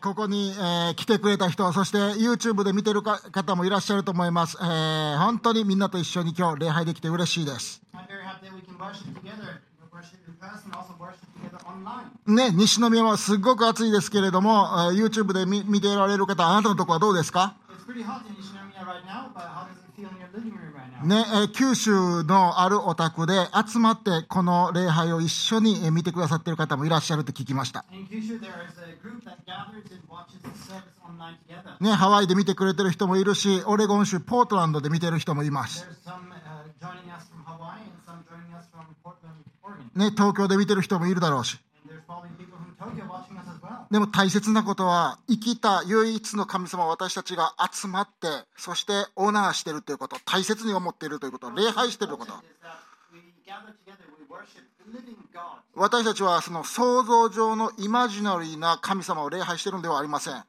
ここに、え、来てくれた人、そして YouTube で見てる方もいらっしゃると思います、え。本当にみんなと一緒に今日礼拝できて嬉しいです。ね、西宮はすごく暑いですけれども、えー、YouTube で見,見てられる方、あなたのところはどうですか、ね、え、九州のあるお宅で集まってこの礼拝を一緒に見てくださってる方もいらっしゃると聞きました。ね、ハワイで見てくれてる人もいるし、オレゴン州ポートランドで見てる人もいます。ね、東京で見てる人もいるだろうし。でも大切なことは生きた唯一の神様私たちが集まってそしてオーナーしてるということ大切に思っているということ礼拝してること私たちはその想像上のイマジナリーな神様を礼拝してるのではありません。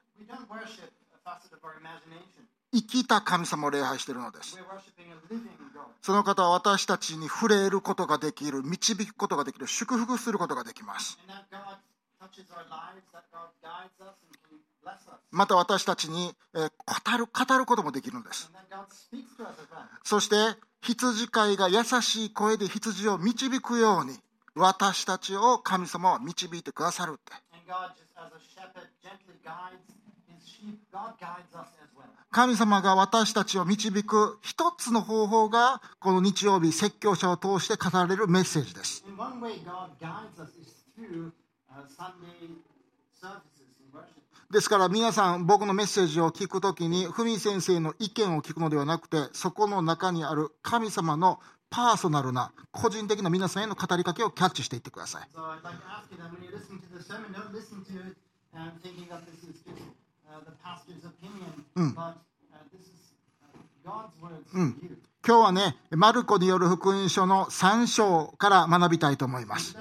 生きた神様を礼拝してるのです。その方は私たちに触れることができる導くことができる祝福することができます。また私たちに語る,語ることもできるんです。そして羊飼いが優しい声で羊を導くように私たちを神様は導いてくださるって.神様が私たちを導く一つの方法がこの日曜日説教者を通して語られるメッセージですですから皆さん僕のメッセージを聞くときにふみ先生の意見を聞くのではなくてそこの中にある神様のパーソナルな個人的な皆さんへの語りかけをキャッチしていってください。うん今日はね、マルコによる福音書の3章から学びたいと思います。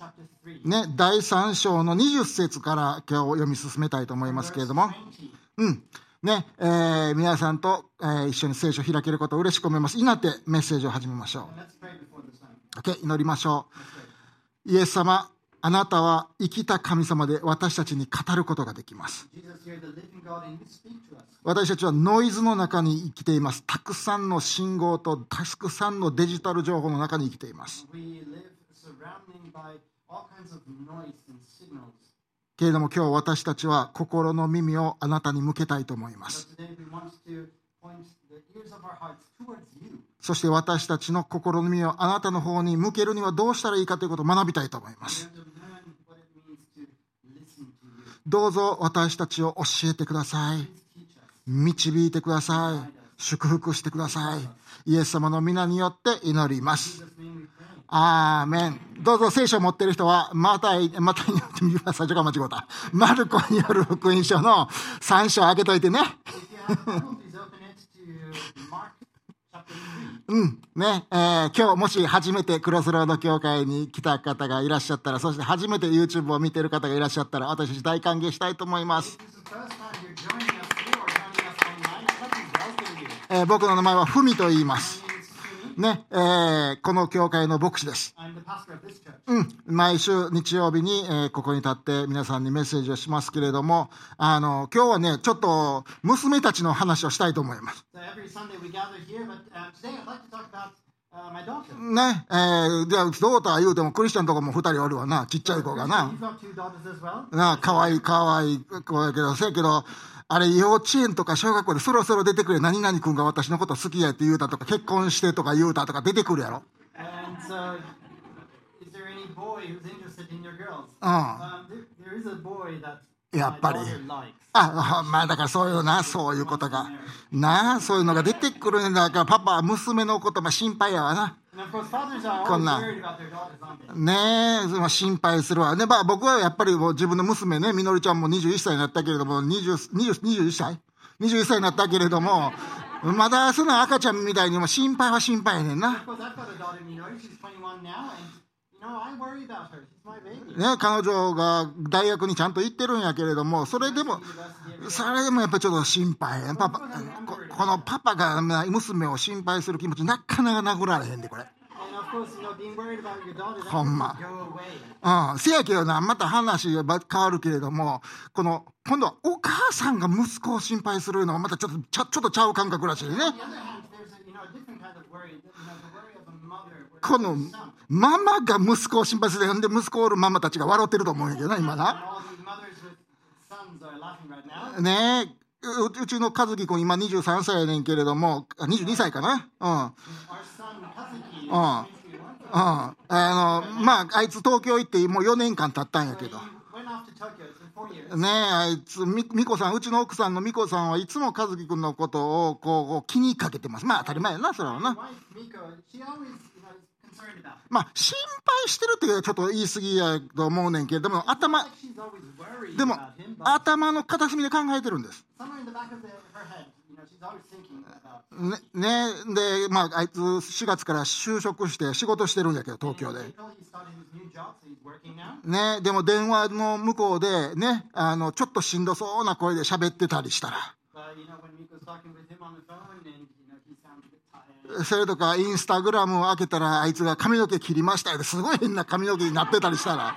Today, I'd like to look at the Gospel of Mark, chapter 3. ね、第3章の20節から今日読み進めたいと思いますけれども、20. うんねえー皆さんと、えー一緒に聖書を開けることを嬉しく思います。祈ってメッセージを始めましょ.う。OK、祈りましょう。イエス様、あなたは生きた神様で私たちに語ることができます。私たちはノイズの中に生きています。たくさんの信号とたくさんのデジタル情報の中に生きています。けれども今日私たちは心の耳をあなたに向けたいと思います。そして私たちの心の耳をあなたの方に向けるにはどうしたらいいかということを学びたいと思います。どうぞ私たちを教えてください。導いてください。祝福してください。イエス様の皆によって祈ります。アーメン。どうぞ聖書を持っている人は、また、またによってみてください。ちょっと間違えた。マルコによる福音書の3章開けといてね。If you have a Bible, please open it to Mark chapter 3. うん。ね。えー今日もし初めてクロスロード教会に来た方がいらっしゃったら、そして初めて YouTube を見ている方がいらっしゃったら、私大歓迎したいと思います。えー僕の名前はふみと言います。My name is Sumi. ね。えーこの教会の牧師です。うん、毎週日曜日に、えーここに立って皆さんにメッセージをしますけれども、あの、今日はね、ちょっと娘たちの話をしたいと思います。Um, uh. ね、えー、で、ドーター言うてもクリスチャンとかも二人おるわな、ちっちゃい子がな.なあ、かわいいかわいい子やけど、せやけど、あれ、幼稚園とか小学校でそろそろ出てくる何々君が私のこと好きやって言うたとか、結婚してとか言うたとか出てくるやろ。やっぱりあ、まあだからそういうな、そういうことが。なあ、そういうのが出てくるんだから、パパは、娘のことも心配やわな。こんなねえ、心配するわ。ね、まあ僕はやっぱりもう自分の娘ね、みのりちゃんも21歳になったけれども、20、20 21歳 ?21 歳になったけれども、まだその赤ちゃんみたいにも心配は心配やねんな。ね、彼女が大学にちゃんと行ってるんやけれどもそれでもそれでもやっぱりちょっと心配。パパこ,のパパが娘を心配する気持ちなかなか殴られへんでこれ。ほん。ま、せやけどなまた話変わるけれどもこの今度はお母さんが息子を心配するのはまた,ちょっとちゃう感覚らしいね。このママが息子を心配するんで息子おるママたちが笑ってると思うんやけどな今な。ねえうちの和樹君今23歳やねんけれども22歳かな？うん。うん。Our son, Kazuki, is Ah. 21. あのまああいつ東京行ってもう4年間経ったんやけど。ねえあいつみ美子さんうちの奥さんの美子さんはいつも和樹君のことをこう気にかけてます。まあ当たり前やなそれはな。まあ、心配してるってちょっと言い過ぎやと思うねんけれども、頭、でも、頭の片隅で考えてるんです。ね、ねで、まあ、あいつ、4月から就職して、仕事してるんやけど、東京で。ね、でも、電話の向こうで、ね、あのちょっとしんどそうな声で喋ってたりしたら。それとか、インスタグラムを開けたら、あいつが髪の毛切りましたよ。すごい変な髪の毛になってたりしたら。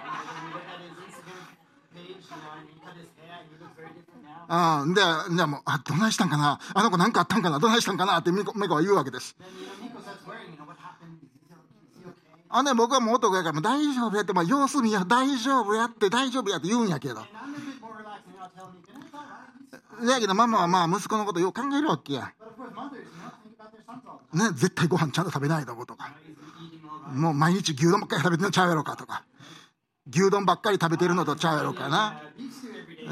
うん、で、もう、あ、どないしたんかな？あの子何かあったんかな？どないしたんかな？ってメコは言うわけです。あね、僕はもう男やから、大丈夫やって、まあ、様子見や、大丈夫やって、大丈夫やって言うんやけど。だけど、ママはまあ、息子のことよく考えるわけや。ね、絶対ご飯ちゃんと食べないとことか。もう毎日牛丼ばっかり食べてるのちゃうやろかとか。牛丼ばっかり食べてるのとちゃうやろかな。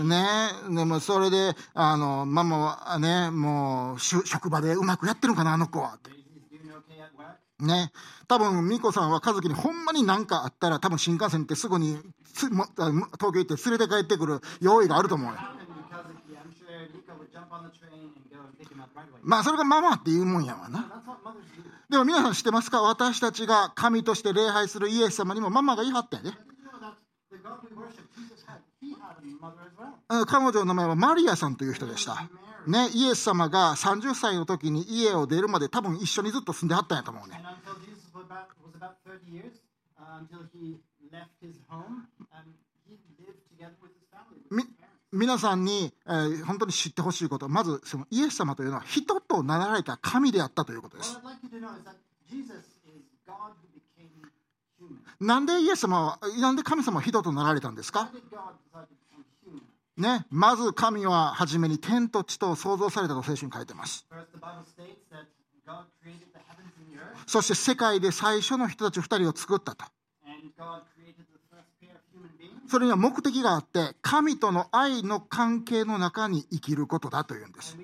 ねでもそれで、あの、ママはね、もう、し職場でうまくやってるんかな、あの子は。He's doing okay at work. ね、多分美子さんは和樹にほんまに何かあったら多分新幹線ってすぐにつも東京行って連れて帰ってくる用意があると思うよまあそれがママっていうもんやわな。でも皆さん知ってますか？私たちが神として礼拝するイエス様にもママが言いはったやで。彼女の名前はマリアさんという人でした。ね、イエス様が30歳の時に家を出るまで多分一緒にずっと住んであったんやと思うね。皆さんに、え、本当に知ってほしいことまずそのイエス様というのは人となられた神であったということです。なんでイエス様はなんで神様は人となられたんですか、ね、まず神は初めに天と地と創造されたと聖書に書いてます。そして世界で最初の人たち2人を作ったと。それには目的があって神との愛の関係の中に生きることだというんです。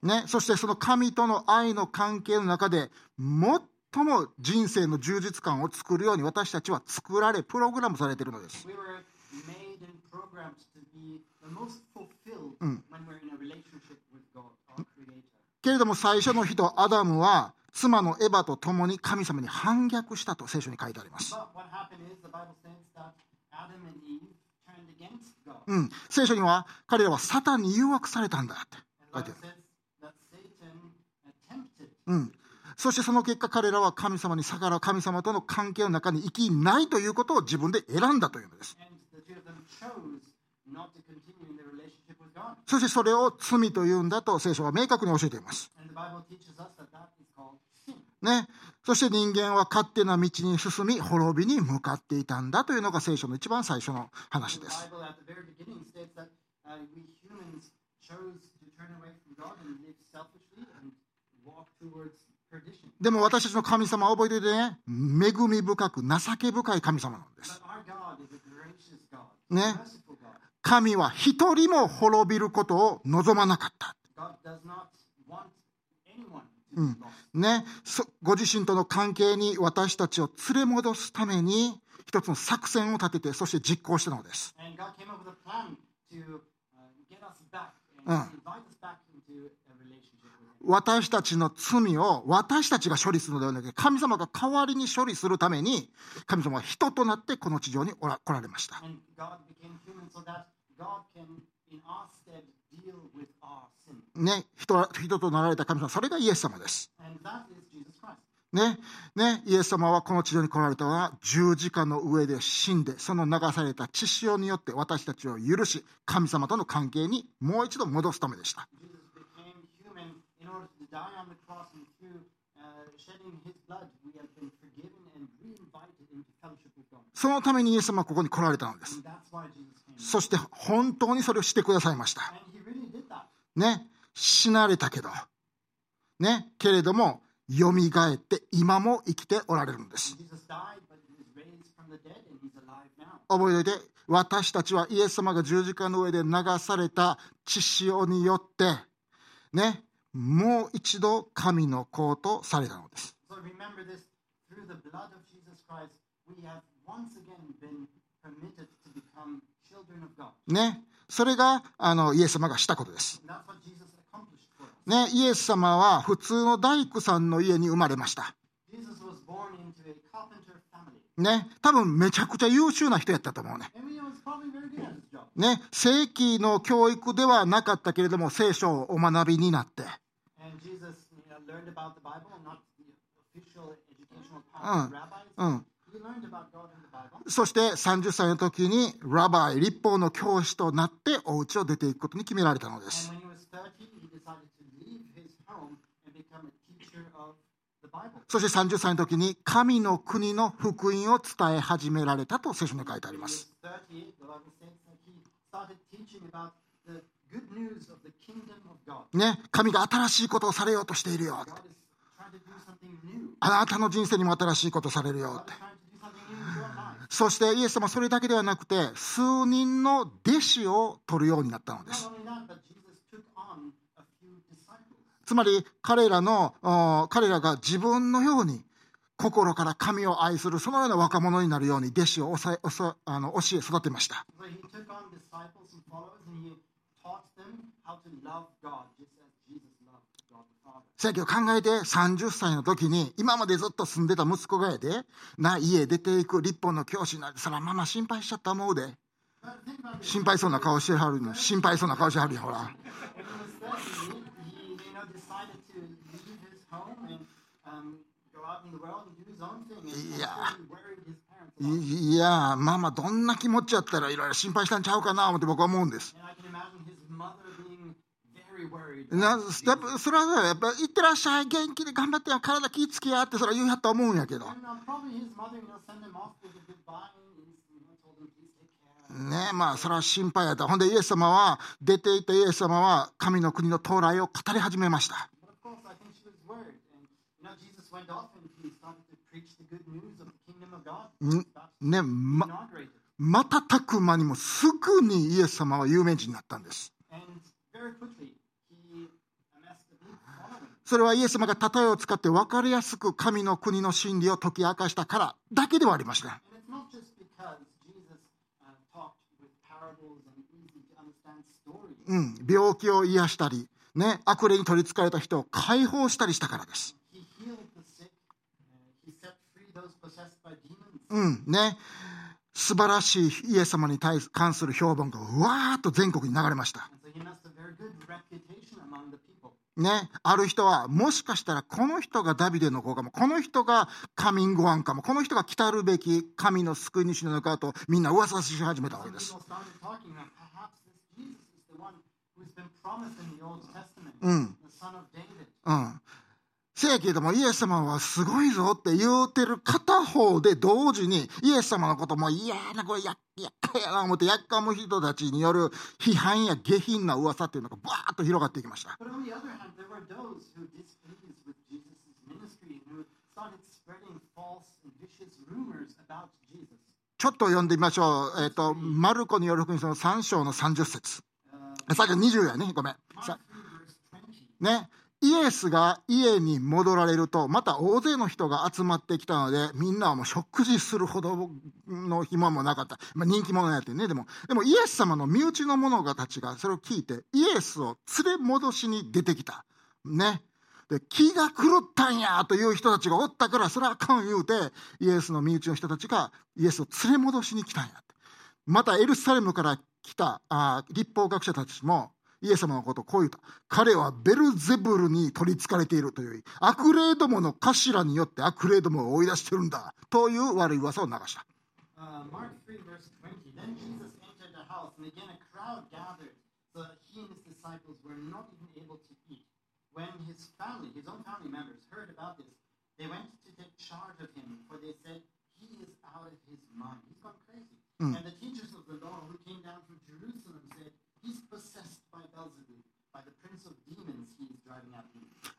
ね、そしてその神との愛の関係の中で最も人生の充実感を作るように私たちは作られプログラムされているのです。けれども最初の人アダムは妻のエヴァと共に神様に反逆したと聖書に書いてあります。うん、聖書には彼らはサタンに誘惑されたんだって書いてる。うん、そしてその結果彼らは神様に逆らう神様との関係の中に生きないということを自分で選んだというのです。そしてそれを罪というんだと聖書は明確に教えています。そして人間は勝手な道に進み、滅びに向かっていたんだというのが聖書の一番最初の話です。でも私たちの神様は覚えていてね、恵み深く、情け深い神様なんです。神は一人も滅びることを望まなかった。うんね、ご自身との関係に私たちを連れ戻すために一つの作戦を立ててそして実行したのです。私たちの罪を私たちが処理するのではなくて神様が代わりに処理するために神様は人となってこの地上におら来られました。ね、人,人となられた神様それがイエス様です、ねね、イエス様はこの地上に来られたのは十字架の上で死んでその流された血潮によって私たちを許し神様との関係にもう一度戻すためでした。そのためにイエス様はここに来られたのです。そして本当にそれをしてくださいました。ね、死なれたけど、ね、けれども、よみがえって今も生きておられるんです。覚えておいて、私たちはイエス様が十字架の上で流された血潮によって、ね、もう一度神の子とされたのです。ね、それがイエス様がしたことです。イエス様は普通の大工さんの家に生まれました。ね、多分めちゃくちゃ優秀な人やったと思うね。ね、正規の教育ではなかったけれども、聖書をお学びになって。そして30歳の時にラバーイ立法の教師となってお家を出ていくことに決められたのです。そして30歳の時に神の国の福音を伝え始められたと聖書に書いてあります。ね、神が新しいことをされようとしているよ。あなたの人生にも新しいことをされるよって。そしてイエス様はそれだけではなくて数人の弟子を取るようになったのです.つまり彼らのお彼らが自分のように心から神を愛するそのような若者になるように弟子を教え育てましたせやけど考えて30歳の時に今までずっと住んでた息子がやでな家出ていく立法の教師になってそらママ心配しちゃった思うで。心配そうな顔してはるの。心配そうな顔してはるよほら。いや。いやママどんな気持ちやったらいろいろ心配したんちゃうかなって僕は思うんです。なステップそれはやっぱりってらっしゃい、元気で頑張ってや、体気つけやってそれは言うんやと思うんやけど。ねえ、まあそれは心配やった。ほんでイエス様は、出ていたイエス様は、神の国の到来を語り始めました。ね瞬く間にもすぐにイエス様は有名人になったんです。それはイエス様が例えを使って分かりやすく神の国の真理を解き明かしたからだけではありました。うん、病気を癒したり、ね、悪霊に取りつかれた人を解放したりしたからです。うんね、素晴らしいイエス様に対す関する評判がわーっと全国に流れました。ね、ある人はもしかしたらこの人がダビデの子かも。この人がカミングワンかも。この人が来たるべき神の救い主なのかとみんな噂し始めたわけです。うん、うん、せやけども、イエス様はすごいぞって言うてる片方で同時に、イエス様のことも嫌な、これや、やっかやな思って、やっかむ人たちによる批判や下品な噂っていうのがバーっと広がっていきました。ちょっと読んでみましょう。えっ、と、マルコによる福音書の3章の30節。さっき20やね、ごめん。ね。イエスが家に戻られるとまた大勢の人が集まってきたのでみんなはもう食事するほどの暇もなかった、まあ、人気者やってね。でもでもイエス様の身内の者たちがそれを聞いてイエスを連れ戻しに出てきた。ね。で気が狂ったんやという人たちがおったからそれはあかん言うてイエスの身内の人たちがイエスを連れ戻しに来たんやまたエルサレムから来たあ立法学者たちもイエス様のことをこう言うと彼はベルゼブルに取りつかれているという悪霊どもの頭によって悪霊どもを追い出してるんだという悪い噂を流した。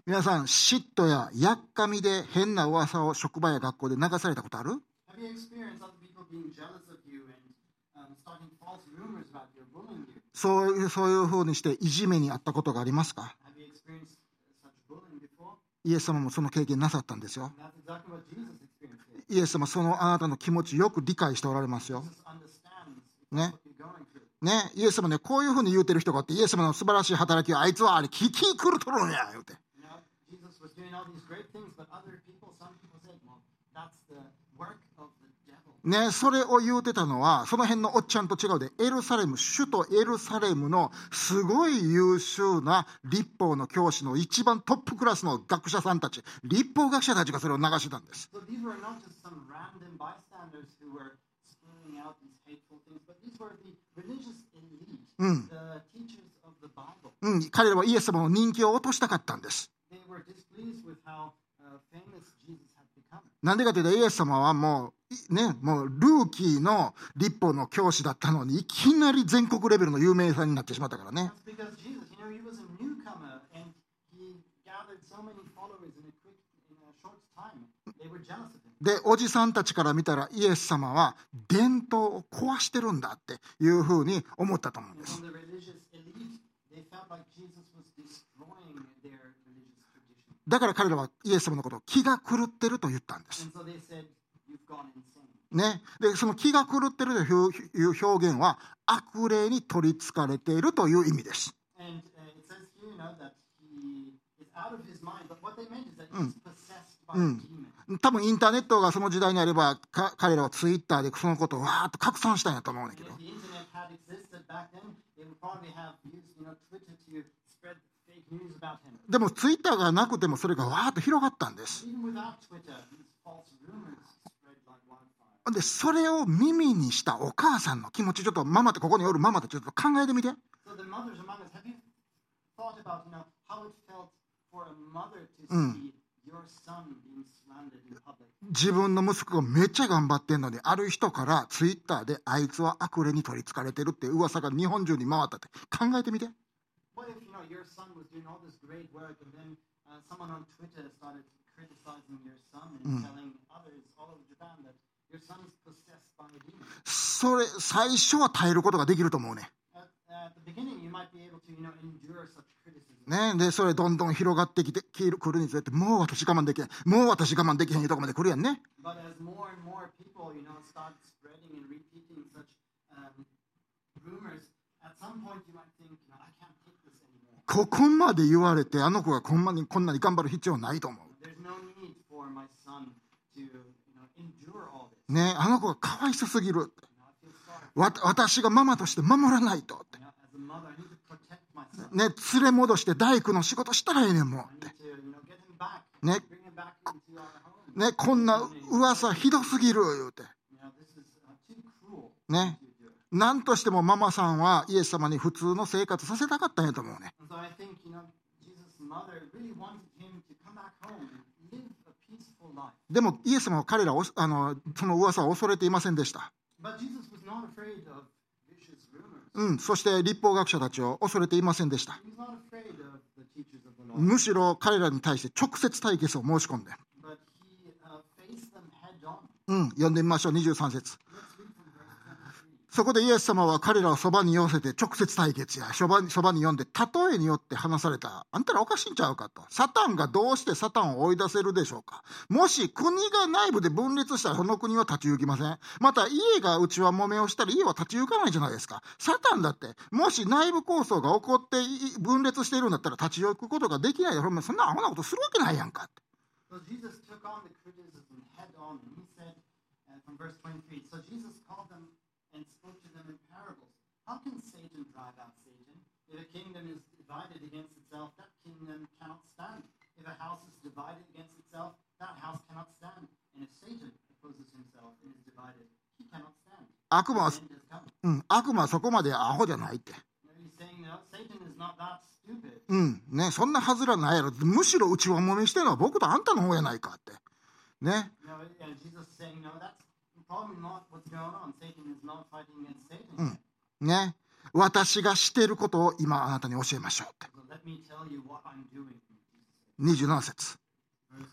皆さん、嫉妬ややっかみで変な噂を職場や学校で流されたことある？そ,ういうそういうふうにしていじめにあったことがありますか？イエス様もその経験なさったんですよ。イエス様、そのあなたの気持ちよく理解しておられますよ。ね？ねイエス様ねこういうふうに言うてる人があってイエス様の素晴らしい働きはあいつはあれ聞き狂っとるんや言うて.ね、それを言うてたのはその辺のおっちゃんと違うでエルサレム首都エルサレムのすごい優秀な立法の教師の一番トップクラスの学者さんたち立法学者たちがそれを流してたんです So these were not just some random bystanders who were spewing out these hateful things, but these were the religious elite, the teachers of the Bible. うん、彼らはイエス様の人気を落としたかったんです。They were displeased with how uh, famous Jesus had become. なんでかというと、イエス様はもう、いね、もうルーキーの立法の教師だったのに、いきなり全国レベルの有名さんになってしまったからね。おじさんたちから見たらイエス様は伝統を壊してるんだっていうふうに思ったと思うんです。だから彼らはイエス様のことを気が狂ってると言ったんです。その気が狂ってるという表現は悪霊に取りつかれているという意味です。うん、うん多分インターネットがその時代にあれば彼らはツイッターでそのことをわーっと拡散したいなと思うんだけど。でもツイッターがなくてもそれがわーっと広がったんです。でそれを耳にしたお母さんの気持ちちょっとママってここにおるママってちょっと考えてみて。うん自分の息子がめっちゃ頑張ってんのにある人からツイッターであいつは悪霊に取りつかれてるって噂が日本中に回ったって。考えてみて、それ最初は耐えることができると思うね。ね、でそれどんどん広がってきてくるにつれてもう私我慢できへんもう私我慢できへんいうとこまで来るやんね。ここまで言われてあの子がこん,なにこんなに頑張る必要ないと思う。ね、あの子がかわいそすぎる。わ私がママとして守らないと。ってね、連れ戻して大工の仕事したらええねんもんって、ねね。こんな噂ひどすぎる言うて。ね。なんとしてもママさんはイエス様に普通の生活させたかったんやと思うね。でもイエス様は彼らをあのその噂を恐れていませんでした。うん、そして立法学者たちを恐れていませんでした。むしろ彼らに対して直接対決を申し込んで。うん、読んでみましょう、23節。そこでイエス様は彼らをそばに寄せて直接対決やそばに呼んで例えによって話された。あんたらおかしいんちゃうかと。サタンがどうしてサタンを追い出せるでしょうか。もし国が内部で分裂したらその国は立ち行きません。また家がうちは揉めをしたら家は立ち行かないじゃないですか。サタンだってもし内部抗争が起こって分裂しているんだったら立ち行くことができないだろそんなアホなことするわけないやんか。So Jesus took on the criticism head on, and he said uh, from verse 23 So Jesus called them and spoke to them in parables. How can Satan drive out Satan? If a kingdom is divided against itself, that kingdom cannot stand. If a house is divided against itself, that house cannot stand. And if Satan opposes himself and is divided, he cannot stand. 悪魔は.うん、悪魔はそこまでアホじゃないって。うん、ね、そんなはずらないやろ。むしろうちはもめしてるのは僕とあんたの方やないかって。ね。No, that's ね。私がしていることを今あなたに教えましょうって。So let me tell you what I'm doing.27 Jesus said. 節。Verse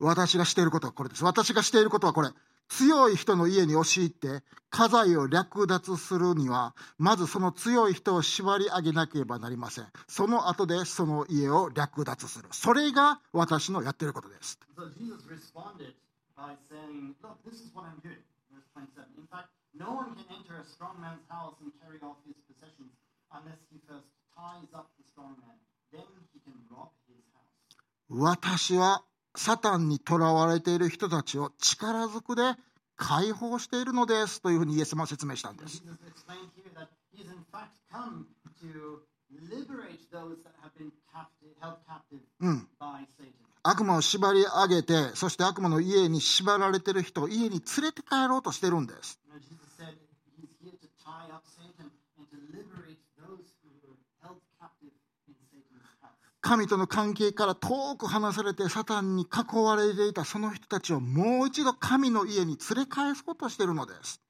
27. 私がしていることはこれです。私がしていることはこれ。強い人の家に押し入って家財を略奪するにはまずその強い人を縛り上げなければなりませんその後でその家を略奪するそれが私のやっていることです So Jesus responded by saying, Look, this is what I'm doing. Verse 27. In fact, no one can enter a strong man's house and carry off his possessions unless he first ties up the strong man. Then he can rob his house. 私はサタンにとらわれている人たちを力ずくで解放しているのですというふうにイエス様は説明したんですうん.悪魔を縛り上げてそして悪魔の家に縛られている人を家に連れて帰ろうとしてるんです.神との関係から遠く離されてサタンに囲われていたその人たちをもう一度神の家に連れ返そうとしているのです。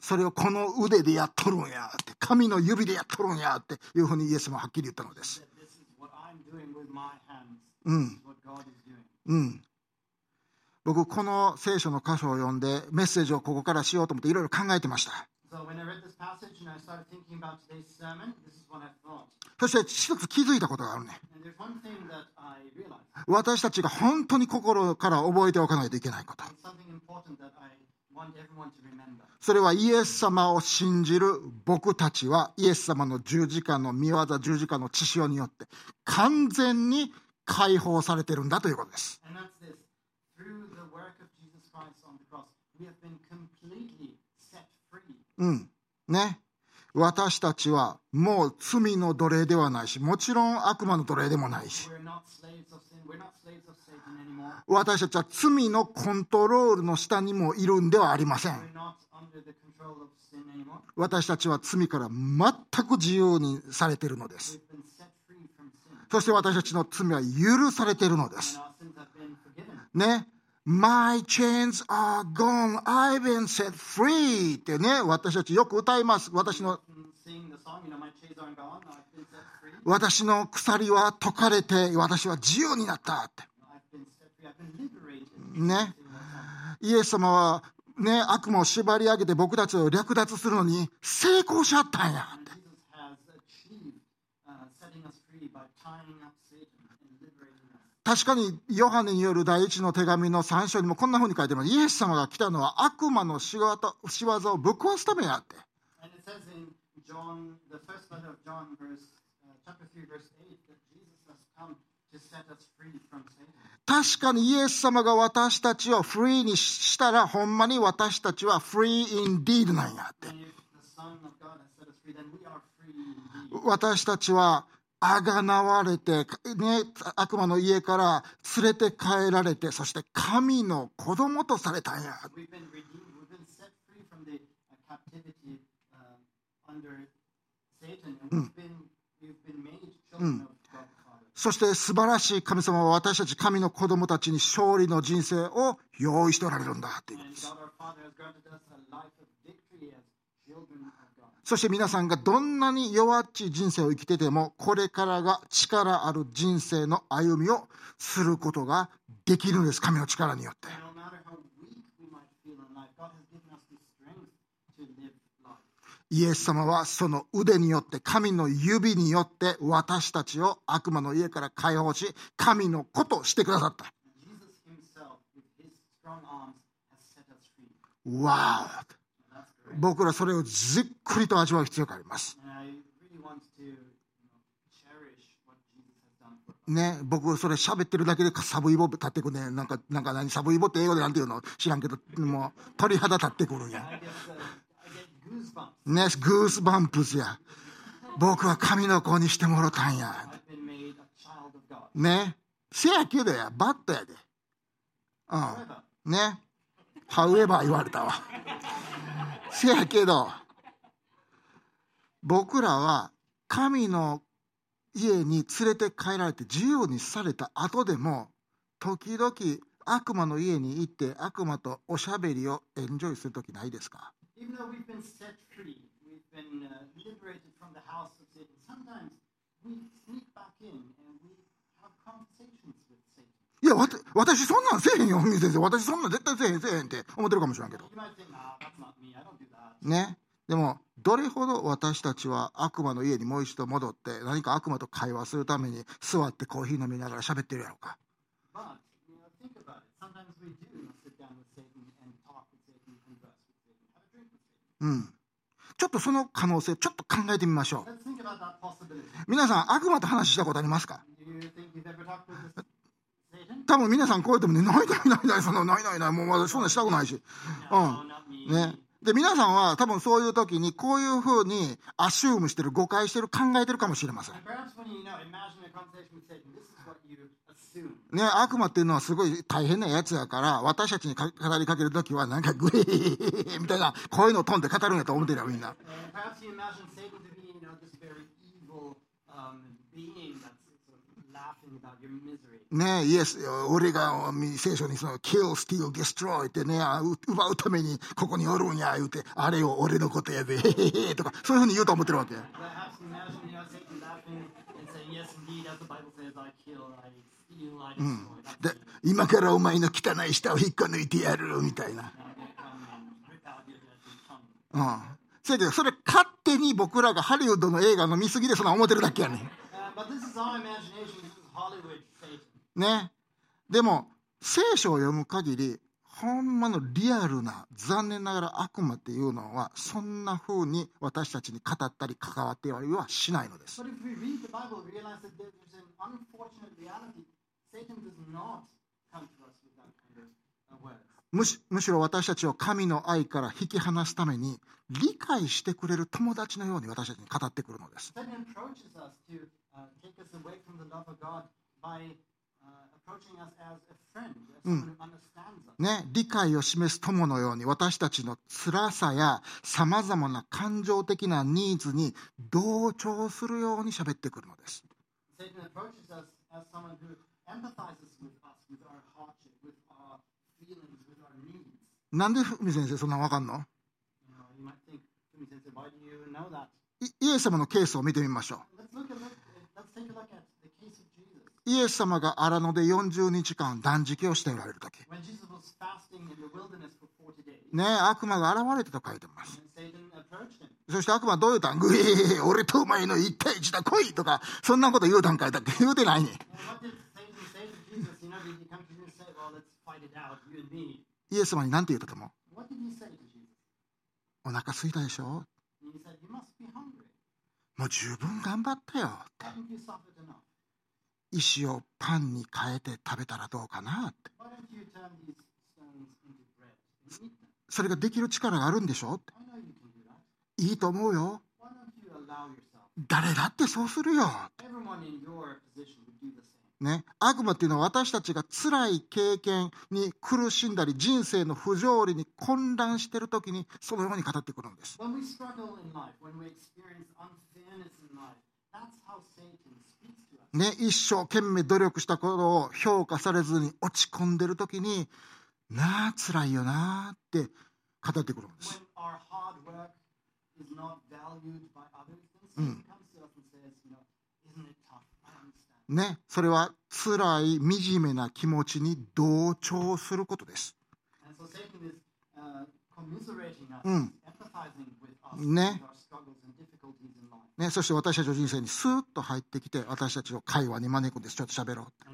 それをこの腕でやっとるんやって神の指でやっとるんやっていうふうにイエスもはっきり言ったのです。うん、僕この聖書の箇所を読んでメッセージをここからしようと思っていろいろ考えてました。そして一つ気づいたことがあるね私たちが本当に心から覚えておかないといけないこと。それはイエス様を信じる僕たちはイエス様の十字架の見業十字架の血潮によって完全に解放されてるんだということです。うん。ね、私たちはもう罪の奴隷ではないしもちろん悪魔の奴隷でもないし。私たちは罪のコントロールの下にもいるんではありません私たちは罪から全く自由にされているのですそして私たちの罪は許されているのですね My chains are gone. I've been set free. ってね、私たちよく歌います。私の私の鎖は解かれて、私は自由になったって。ね。イエス様は、ね、悪魔を縛り上げて僕たちを略奪するのに成功しちゃったんや。確かにヨハネによる第一の手紙の3章にもこんなふうに書いてます。イエス様が来たのは悪魔の仕業をぶっ壊すためやって。John, John, verse, uh, 3, 8, 確かにイエス様が私たちをフリーにしたらほんまに私たちはフリーインディードなんやって。私たちはあがなわれて、ね、悪魔の家から連れて帰られて、そして神の子供とされたんや。We've been redeemed. We've そして素晴らしい神様は私たち神の子供たちに勝利の人生を用意しておられるんだということです。そして皆さんがどんなに弱っちい人生を生きてても、これからが力ある人生の歩みをすることができるんです。神の力によって。And no matter how weak we might feel in life, God has given us the strength to live life. イエス様はその腕によって神の指によって私たちを悪魔の家から解放し神の子としてくださった。わお僕らそれをじっくりと味わう必要があります。ね、僕それ喋ってるだけでサブイボ立ってくねなんかなんか何？サブイボって英語でなんて言うの？知らんけどもう鳥肌立ってくるんや。ね、グースバンプスや。僕は神の子にしてもろたんや。ね。せやけどや、バットやで。うん。ね。ハウエバー言われたわ。せやけど、僕らは神の家に連れて帰られて自由にされた後でも、時々悪魔の家に行って悪魔とおしゃべりをエンジョイするときないですか？Even though we've been set free, we've been uh, liberated from the house of Satan, sometimes we sneak back in and we have conversations with Satan. いや、わた私そんなんせえへんよ、文先生。私そんなん絶対せえへんせえへんって思ってるかもしれんけど。ね。でも、どれほど私たちは悪魔の家にもう一度戻って、何か悪魔と会話するために座ってコーヒー飲みながら喋ってるやろうか。But, you know, think about it. Sometimes we do you know, sit down with Satan and talk with Satan, converse with Satan, have a drink with Satan. うん。ちょっとその可能性、ちょっと考えてみましょう。皆さん、悪魔と話したことありますか?多分皆さんこうやってもね、ないないないない、そんなないないない、もう私そんなしたくないし。うん。ね。で、皆さんは多分そういう時にこういうふうにアシュームしてる、誤解してる、考えてるかもしれません。ね、悪魔っていうのはすごい大変なやつやから、私たちにか語りかけるときは、なんかグイーみたいな、こういうのを飛んで語るんやと思ってるよ、みんな。ね、イエス俺が聖書にその「kill, steal, destroy」ってね奪うためにここにおるんや言うてあれを俺のことやでへへへとかそういうふうに言うと思ってるわけ。うん、で今からお前の汚い舌を引っこ抜いてやるみたいな。せやけどそれ勝手に僕らがハリウッドの映画の見過ぎでそんな思ってるだけやねん。ね、でも聖書を読む限りほんまのリアルな残念ながら悪魔っていうのはそんな風に私たちに語ったり関わってはりはしないのです。むしろ私たちを神の愛から引き離すために理解してくれる友達のように私たちに語ってくるのです。ね、理解を示す友のように私たちの辛さやさまざまな感情的なニーズに同調するようにしゃべってくるのです。なんで文先生そんなわかんの？イエス様のケースを見てみましょう。イエス様が荒野で40日間断食をしておられる時。ね悪魔が現れたと書いてます。そして悪魔はどううたんグイ俺とお前の一対一だ来いとか。そんなこと言う段階だって。言うてないねイエス様に何て言ったと思う？お腹すいたでしょ？もう十分頑張ったよ。石をパンに変えて食べたらどうかな。って。それができる力があるんでしょ。って。いいと思うよ。誰だってそうするよ。ね、悪魔っていうのは私たちが辛い経験に苦しんだり人生の不条理に混乱している時にそのように語ってくるんです。ね、一生懸命努力したことを評価されずに落ち込んでる時になあつらいよなあって語ってくるんです。ね、それはつらい惨めな気持ちに同調することです。ね。そして私たちの人生にスーッと入ってきて私たちを会話に招くんです。ちょっと喋ろうって、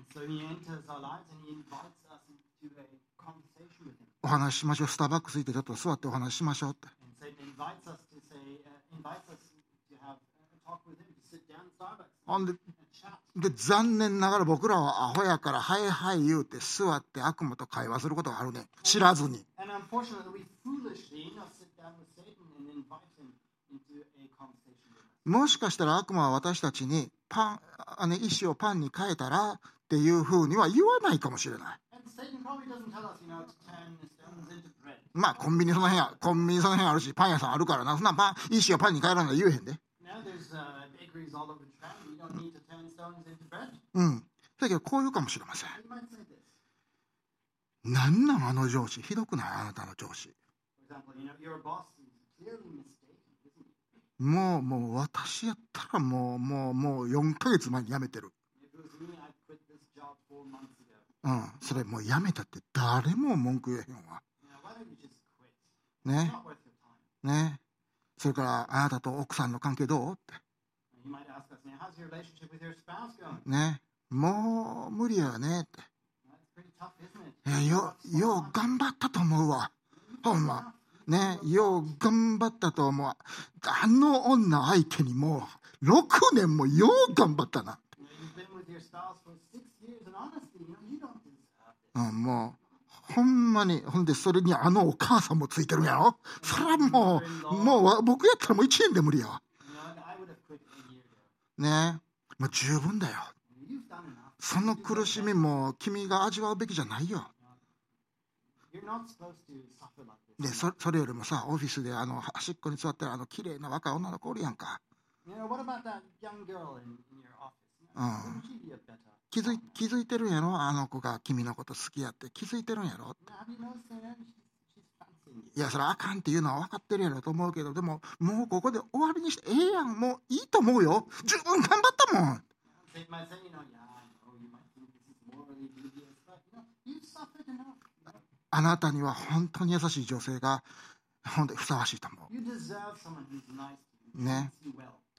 お話ししましょう。スターバックス行ってちょっと座ってお話ししましょうって、残念ながら僕らはアホやからはいはい言うて座って悪魔と会話することがあるね知らずに。もしかしたら悪魔は私たちにパン、あの、石をパンに変えたらっていうふうには言わないかもしれない。まあ、コンビニその辺や、コンビニその辺あるし、パン屋さんあるからな、そんなパン、石をパンに変えらんの言えへんで。うん。だけど、こう言うかもしれません。なんなのあの上司ひどくない？あなたの上司。もう,もう私やったらもう,も,うもう4ヶ月前に辞めてる。うん、それもう辞めたって誰も文句言えへんわ。ね。ね。それからあなたと奥さんの関係どうって。ね。もう無理やねって。よ、よう頑張ったと思うわ。ほんま。ね、よう頑張ったと思う。あの女相手にもう6年もよう頑張ったな。うん、もうほんまに。ほんでそれにあのお母さんもついてるやろ。それはもうもう僕やったらもう1年で無理よねえもう十分だよ。その苦しみも君が味わうべきじゃないよ。でそ,れよりもさオフィスであの端っこに座ってるあの綺麗な若い女の子おるやんか。気づいてるやろ？あの子が君のこと好きやって気づいてるやろ？いやそれあかんっていうのは分かってるやろ。と思うけどでももうここで終わりにしてええやん。もういいと思うよ。十分頑張ったもん。あなたには本当に優しい女性が本当にふさわしいと思う。ね。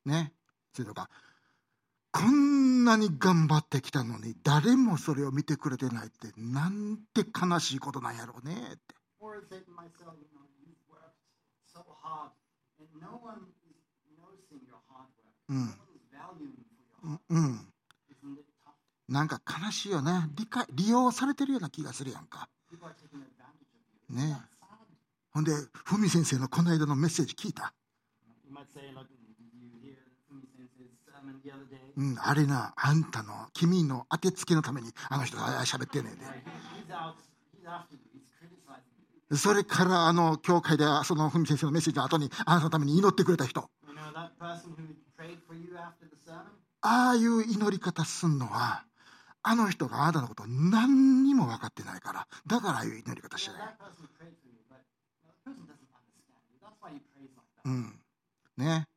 ね。そうのが、こんなに頑張ってきたのに誰もそれを見てくれてないってなんて悲しいことなんやろうねって。うん。うん。なんか悲しいよね。理解、利用されてるような気がするやんか。ね、ほんで、ふみ先生のこの間のメッセージ聞いた？うん、あれな、あんたの、君の当てつけのために、あの人が喋ってねえで。それから、あの、教会で、そのふみ先生のメッセージの後に、あんたのために祈ってくれた人。ああいう祈り方すんのは。あの人があなたのこと何にも分かってないから、だからああいう祈り方してない。うん。ね。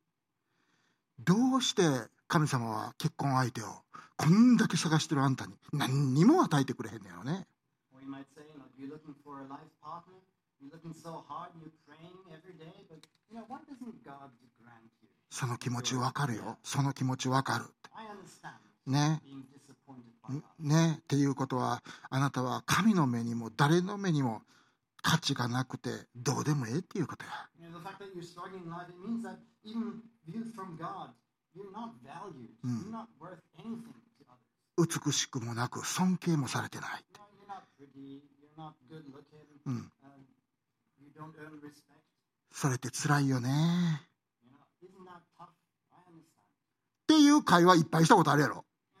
どうして神様は結婚相手をこんだけ探してるあんたに何にも与えてくれへんのやろね。その気持ちわかるよ。その気持ちわかる。ね。ね、っていうことはあなたは神の目にも誰の目にも価値がなくてどうでもええっていうことや。美しくもなく尊敬もされてない。それってつらいよね。っていう会話いっぱいしたことあるやろ。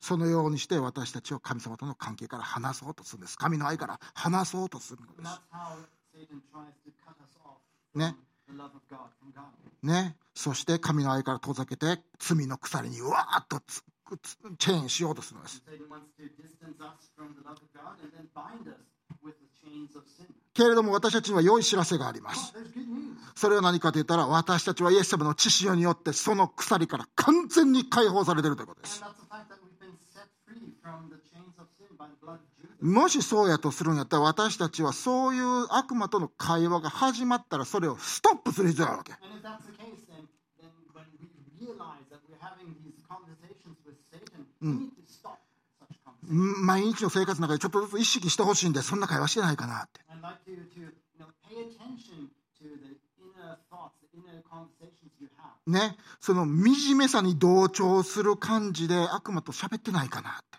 そのようにして私たちを神様との関係から離そうとするんです。神の愛から離そうとするんです。ね。ね。そして神の愛から遠ざけて罪の鎖にわーっとチェーンしようとするんです。けれども私たちには良い知らせがあります。それは何かといったら私たちはイエス様の血潮によってその鎖から完全に解放されているということです。もしそうやとするんやったら私たちはそういう悪魔との会話が始まったらそれをストップする必要があるわけ。毎日の生活の中でちょっとずつ意識してほしいんでそんな会話してないかなって。ね、その惨めさに同調する感じで悪魔と喋ってないかなって。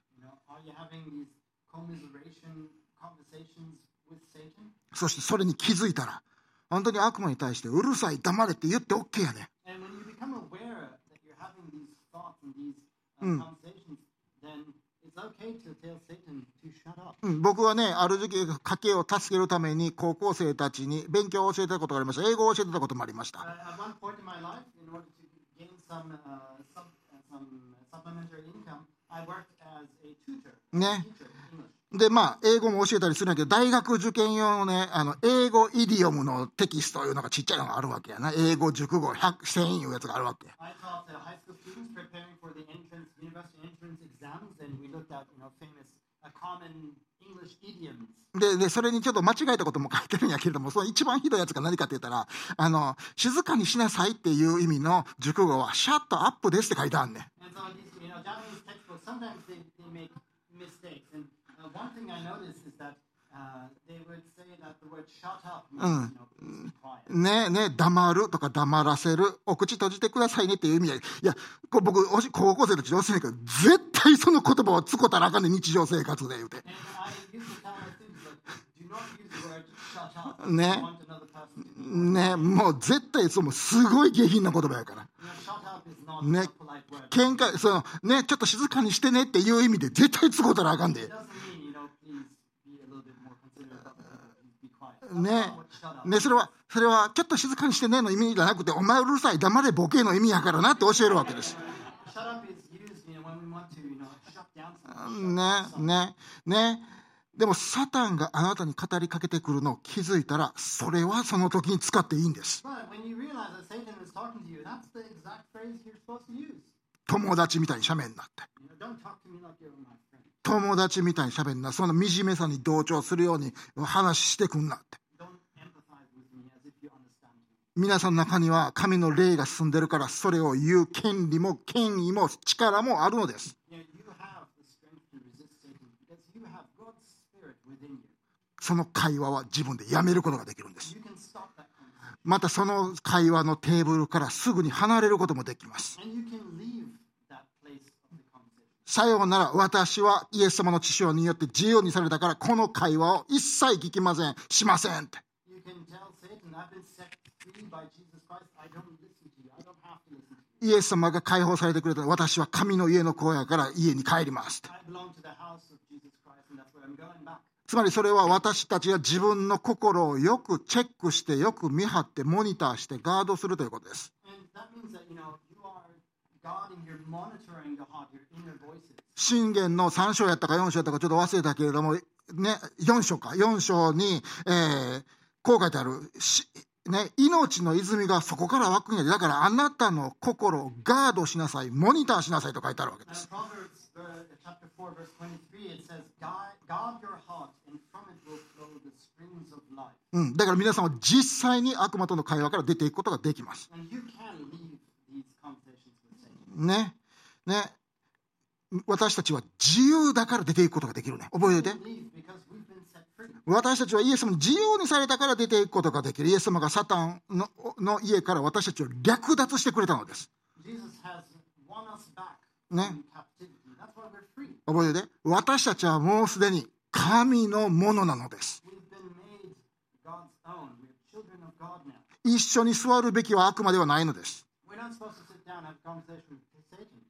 そしてそれに気づいたら、本当に悪魔に対してうるさい、黙れって言って OK やね。ん、僕はね、ある時期、家計を助けるために高校生たちに勉強を教えたことがありました。英語を教えてたこともありまし Uh, た。uh, uh, English. で、まあ、英語も教えたりするんだけど、大学受験用のね、あの、英語イディオムのテキストいうのがちっちゃいのがあるわけやな。英語熟語100、1000いうやつがあるわけ。で,それにちょっと間違えたことも書いてるんやけれども、その一番ひどいやつが何かって言ったら、あの静かにしなさいっていう意味の熟語は、 shut up ですって書いてあんねん。うん、ねえね黙るとか黙らせる。お口閉じてくださいねっていう意味でい。や僕高校生たち教えてけど絶対その言葉を使ったらあかんで日常生活で言うて。ね。ねもう絶対そのすごい下品な言葉やから。ね。喧嘩そのねちょっと静かにしてねっていう意味で絶対使ったらあかんで、ね、それは、それは、ちょっと静かにしてねの意味じゃなくて、お前うるさい、黙れ、ボケの意味やからなって教えるわけです。ね、でも、サタンがあなたに語りかけてくるのを気づいたら、それはその時に使っていいんです。友達みたいに斜面になって。友達みたいにしゃべんな。そんな惨めさに同調するように話してくんなって。皆さんの中には神の霊が進んでるから、それを言う権利も権威も力もあるのです。その会話は自分でやめることができるんです。またその会話のテーブルからすぐに離れることもできます。さようなら、私はイエス様の父親によって自由にされたから、この会話を一切聞きません、しません。イエス様が解放されてくれたら私は神の家の子やから家に帰りますつまりそれは私たちが自分の心をよくチェックしてよく見張ってモニターしてガードするということです。信玄の3章やったか4章やったかちょっと忘れたけれども、ね、4章か、4章に、えーこう書いてある。しね、命の泉がそこから湧くんやで。だからあなたの心をガードしなさい、モニターしなさいと書いてあるわけです。Proverbs uh, chapter 4, verse 23, it says, guard, guard your heart, and from it will flow the springs of life. うん。だから皆さんは実際に悪魔との会話から出ていくことができます。And you can leave these conversations with Satan. ね。ね。私たちは自由だから出ていくことができるね。覚えておいて。私たちはイエス様に自由にされたから出ていくことができる。イエス様がサタンのの家から私たちを略奪してくれたのです。Free. 覚えてて。私たちはもうすでに神のものなのです。一緒に座るべきは悪魔ではないのです。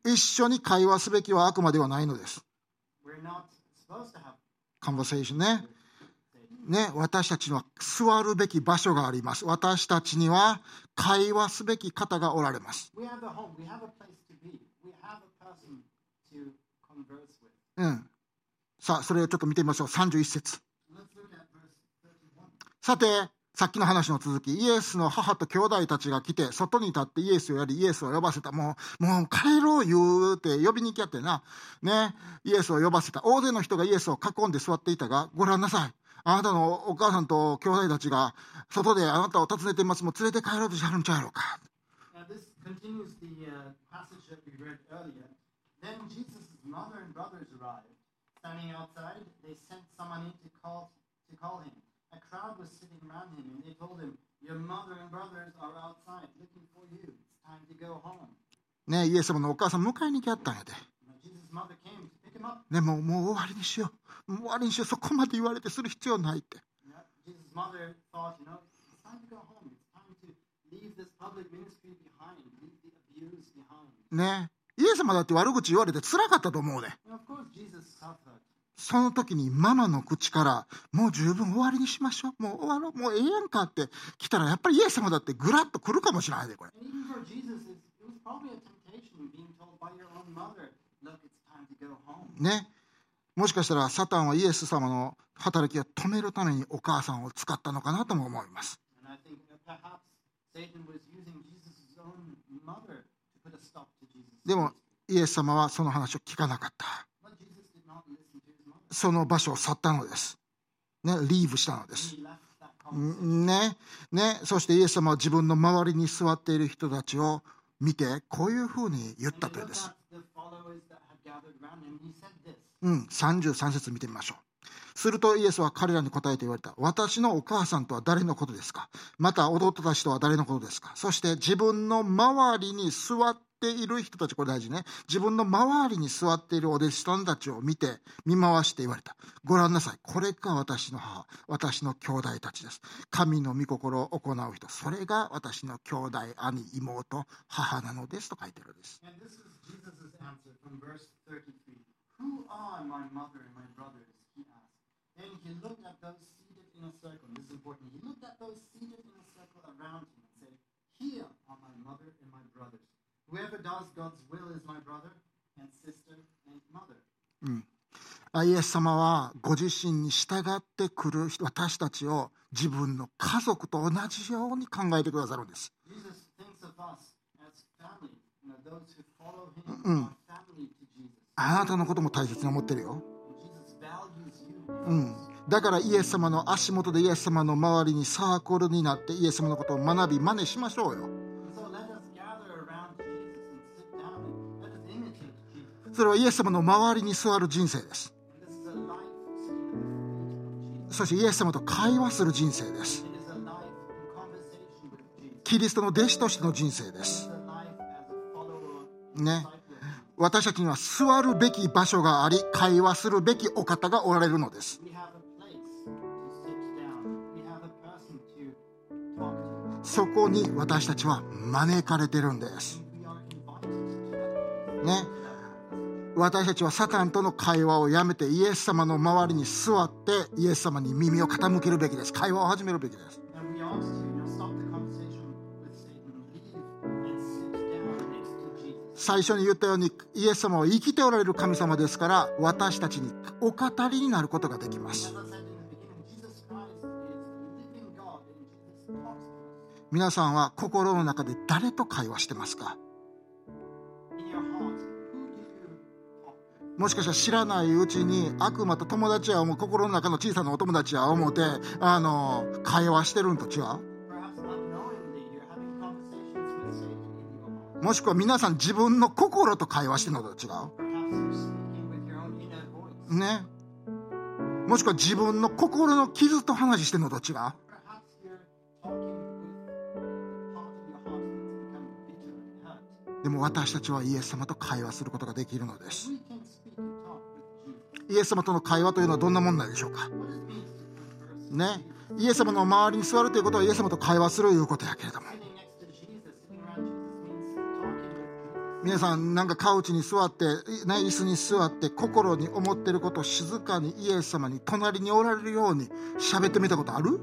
一緒に会話すべきはあくまではないのです。カンバセーね。私たちには座るべき場所があります。私たちには会話すべき方がおられます。うん、さあ、それをちょっと見てみましょう。31節。さて、さっきの話の続き、イエスの母と兄弟たちが来て、外に立ってイエスをやり、イエスを呼ばせた。もう、もう帰ろう言うて呼びに行きやってな。ね。イエスを呼ばせた。大勢の人がイエスを囲んで座っていたが、ご覧なさい。あなたのお母さんと兄弟たちが、外であなたを訪ねています。もう連れて帰ろうとしはるんちゃうやろうか。A crowd was sitting around him, and they told him, Your mother and brothers are outside looking for you. It's time to go home. ね、イエス様のお母さん迎えに来やったんやで。ね、もう、もう終わりにしよう。もう終わりにしよう。そこまで言われてする必要ないって。ね。イエス様だって悪口言われて辛かったと思うね。その時にママの口から、もう十分終わりにしましょう。もう終わろう。もうええやんかって来たら、やっぱりイエス様だってぐらっと来るかもしれないで、これ。ね。もしかしたら、サタンはイエス様の働きを止めるためにお母さんを使ったのかなとも思います。でも、イエス様はその話を聞かなかった。その場所を去ったのです。ね、リーブしたのです。ね、ね、そしてイエス様は自分の周りに座っている人たちを見て、こういうふうに言ったというんです。うん、33節見てみましょう。するとイエスは彼らに答えて言われた。私のお母さんとは誰のことですか？また弟たちとは誰のことですか？そして自分の周りに座っている人たち、これ大事ね。自分の周りに座っているお弟子さんたちを見て、見回して言われた。ご覧なさい。これが私の母、私の兄弟たちです。神の御心を行う人、それが私の兄弟、兄、妹、母なのですと書いてるんです。うん、イエス様はご自身に従ってくる人私たちを自分の家族と同じように考えてくださるんです。うん、あなたのことも大切に思ってるよ、うん。だからイエス様の足元でイエス様の周りにサークルになってイエス様のことを学び、真似しましょうよ。それはイエス様の周りに座る人生です。そしてイエス様と会話する人生です。キリストの弟子としての人生です。ね。私たちには座るべき場所があり、会話するべきお方がおられるのです。そこに私たちは招かれてるんです。ね。私たちはサタンとの会話をやめてイエス様の周りに座ってイエス様に耳を傾けるべきです。会話を始めるべきです。最初に言ったようにイエス様は生きておられる神様ですから私たちにお語りになることができます。皆さんは心の中で誰と会話してますか？もしかしたら知らないうちに悪魔と友達は思う心の中の小さなお友達は思うてあの会話してるんと違うもしくは皆さん自分の心と会話してるのと違うね。もしくは自分の心の傷と話してるのと違うでも私たちはイエス様と会話することができるのです。イエス様との会話というのはどんなもんなんでしょうか？ね。イエス様の周りに座るということはイエス様と会話するということやけれども。皆さんなんかカウチに座って、ね、椅子に座って心に思ってることを静かにイエス様に隣におられるように喋ってみたことある？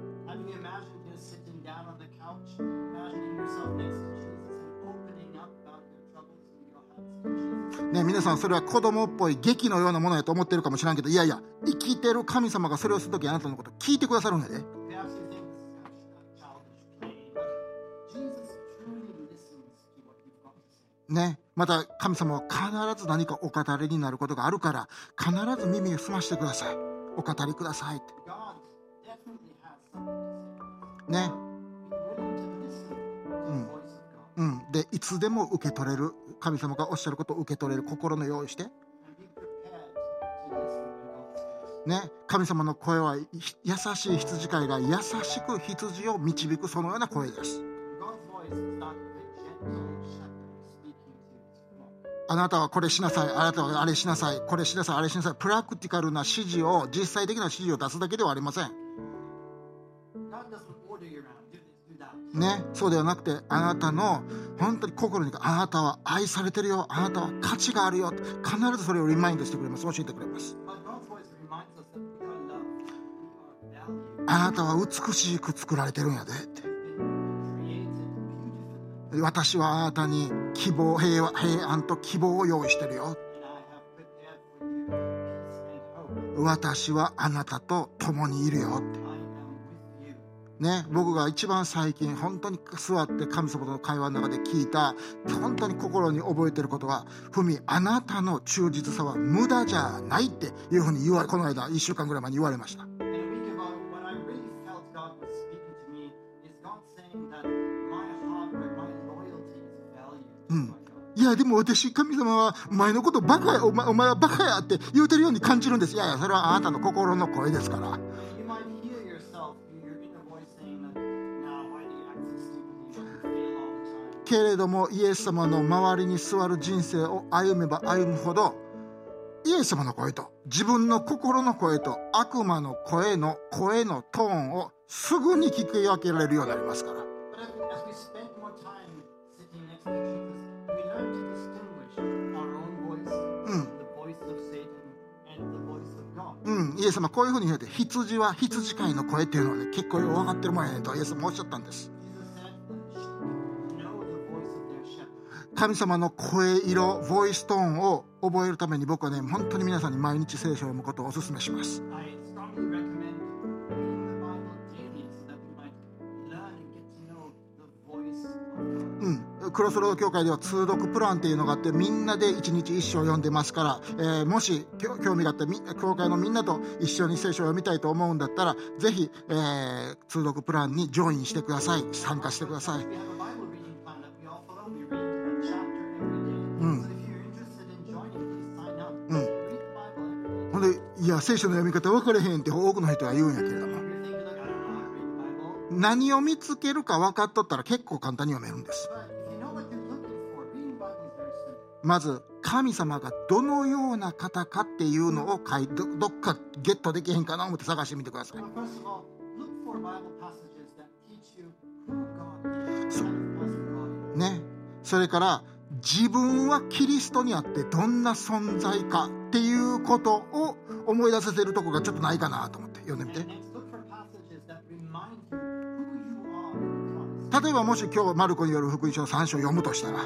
ね、皆さんそれは子供っぽい劇のようなものやと思ってるかもしれんけどいやいや生きてる神様がそれをする時あなたのこと聞いてくださるんやで。ね、また神様は必ず何かお語りになることがあるから必ず耳を澄ましてください。お語りくださいって。ね。うん、うん、でいつでも受け取れる。神様がおっしゃることを受け取れる心の用意して。ね、神様の声は優しい羊飼いが優しく羊を導くそのような声です。あなたはこれしなさいあなたはあれしなさいこれしなさいあれしなさい。プラクティカルな指示を実際的な指示を出すだけではありません。ね、そうではなくてあなたの本当に心にあなたは愛されてるよ。あなたは価値があるよ。必ずそれをリマインドしてくれます。教えてくれます。あなたは美しく作られてるんやで。って私はあなたに希望平和平安と希望を用意してるよ.私はあなたと共にいるよ。ってね、僕が一番最近本当に座って神様との会話の中で聞いた本当に心に覚えてることは「ふみあなたの忠実さは無駄じゃない」っていうふうに言われこの間1週間ぐらい前に言われました。By God. いやでも私神様はお前のことバカやお前お前はバカやって言うてるように感じるんです。いやいやそれはあなたの心の声ですからけれどもイエス様の周りに座る人生を歩めば歩むほどイエス様の声と自分の心の声と悪魔の声の声のトーンをすぐに聞き分けられるようになりますから.うん、イエス様こういうふうに言うて羊は羊飼いの声っていうのはね結構よく分かってるもんやねんとイエス様おっしゃったんです神様の声色ボイストーンを覚えるために僕はね本当に皆さんに毎日聖書を読むことをお勧めします.うん、クロスロード教会では通読プランっていうのがあってみんなで一日一章読んでますから、えーもし興味があってみ教会のみんなと一緒に聖書を読みたいと思うんだったらぜひ、えー通読プランにジョインしてください。参加してくださいいや聖書の読み方分かれへんって多くの人は言うんやけれども。何を見つけるか分かっとったら結構簡単に読めるんです。まず神様がどのような方かっていうのをど,どっかゲットできへんかなと思って探してみてください。そう。ね。それから自分はキリストにあってどんな存在かっていうことを思い出させるとこがちょっとないかなと思って読んでみて。例えばもし今日マルコによる福音書3章読むとしたら、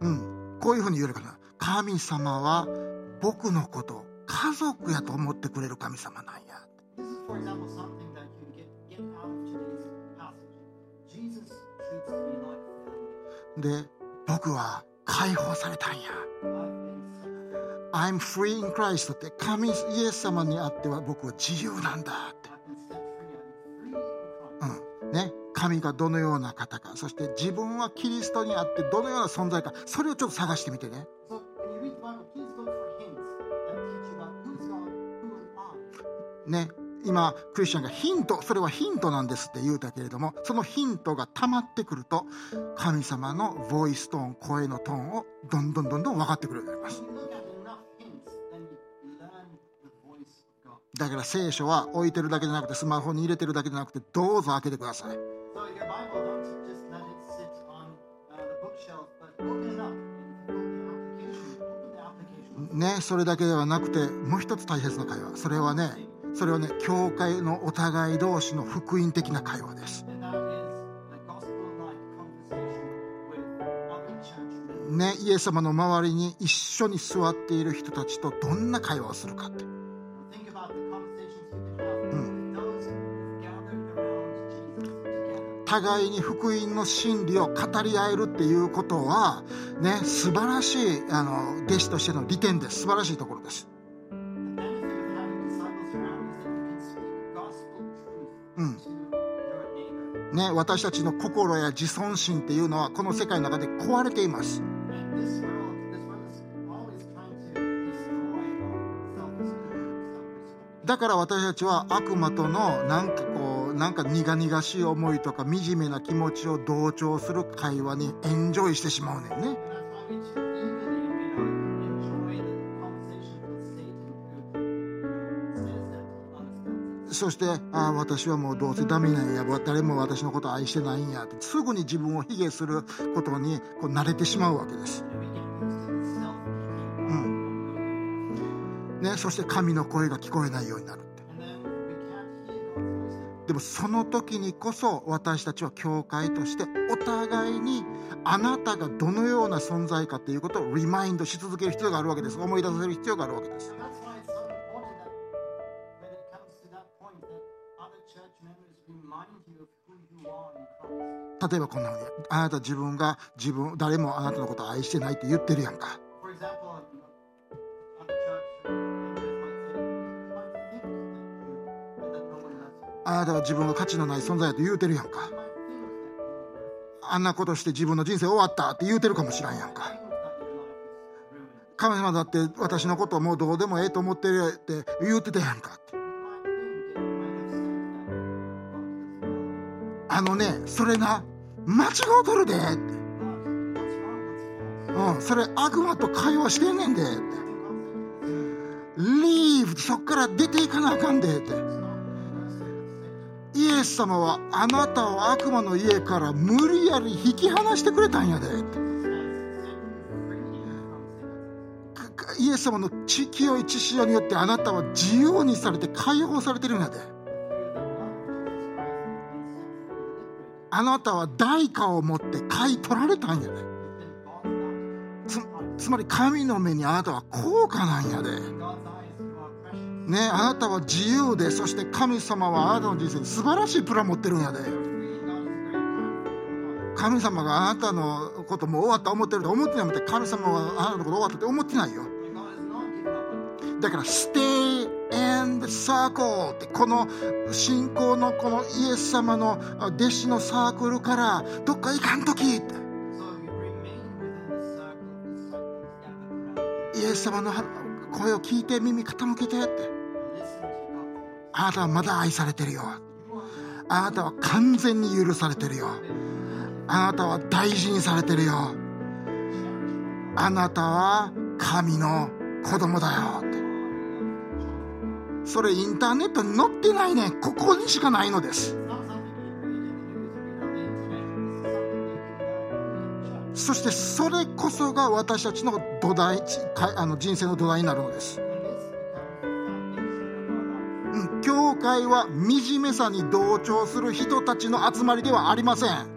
うん、こういうふうに言えるかな。神様は僕のこと家族やと思ってくれる神様なんや。で僕は解放されたんや。I'm free in Christ って神イエス様にあっては僕は自由なんだって、うん。ね、神がどのような方か。そして自分はキリストにあってどのような存在か。それをちょっと探してみてね、ね。今クリスチャンがヒントそれはヒントなんですって言うたけれどもそのヒントが溜まってくると神様のボイストーン声のトーンをどんどんどんどん分かってくるようになります。だから聖書は置いてるだけじゃなくてスマホに入れてるだけじゃなくてどうぞ開けてください。ね、それだけではなくてもう一つ大切な会話。それはねそれはね教会のお互い同士の福音的な会話です。ねイエス様の周りに一緒に座っている人たちとどんな会話をするかって、うん、互いに福音の真理を語り合えるっていうことはね素晴らしいあの弟子としての利点です。素晴らしいところです。ね私たちの心や自尊心っていうのはこの世界の中で壊れています。だから私たちは悪魔とのなんかこうなんか苦々しい思いとか惨めな気持ちを同調する会話にエンジョイしてしまうねんね。そして「ああ私はもうどうせダメなんや誰も私のことを愛してないんや」ってすぐに自分を卑下することにこう慣れてしまうわけです、the self-pitying ね、そして神の声が聞こえないようになる.でもその時にこそ私たちは教会としてお互いにあなたがどのような存在かということをリマインドし続ける必要があるわけです。思い出させる必要があるわけです例えばこんなふうにあなた自分が自分誰もあなたのことを愛してないって言ってるやんか。あなたは自分が価値のない存在やと言うてるやんかあんなことして自分の人生終わったって言うてるかもしらんやんか神様だって私のことはもうどうでもええと思ってるって言うてたやんかあのねそれな間違うとるでって。うん、それ悪魔と会話してんねんでって。It's in concept. Leave そっから出ていかなあかんでって。イエス様はあなたを悪魔の家から無理やり引き離してくれたんやでって。イエス様の血清い血潮によってあなたは自由にされて解放されてるんやで。あなたは代価を持って買い取られたんやで。つつまり神の目にあなたは高価なんやで。ねあなたは自由でそして神様はあなたの人生に素晴らしいプラン持ってるんやで。神様があなたのことも終わった思ってると思ってないもんって神様はあなたのこと終わったって思ってないよ。And God has not given でサークってこの信仰のこのイエス様の弟子のサークルからどっか行かんときイエス様の声を聞いて耳傾けてって。あなたはまだ愛されてるよ。あなたは完全に許されてるよ。あなたは大事にされてるよ。あなたは神の子供だよって。それインターネットに載ってないね。ここにしかないのです。そしてそれこそが私たちの土台あの人生の土台になるのです。教会は惨めさに同調する人たちの集まりではありません。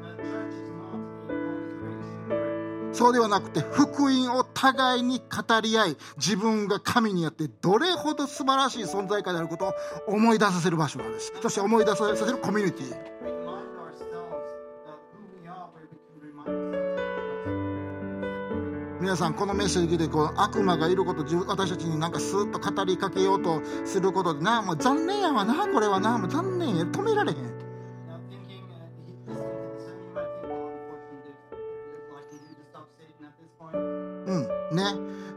そうではなくて福音を互いに語り合い自分が神によってどれほど素晴らしい存在かであることを思い出させる場所なんです。そして思い出させるコミュニティ。皆さんこのメッセージ聞いてこう悪魔がいること自分私たちになんかスーッと語りかけようとすることでなもう残念やわなこれはなもう残念や止められへん。ね。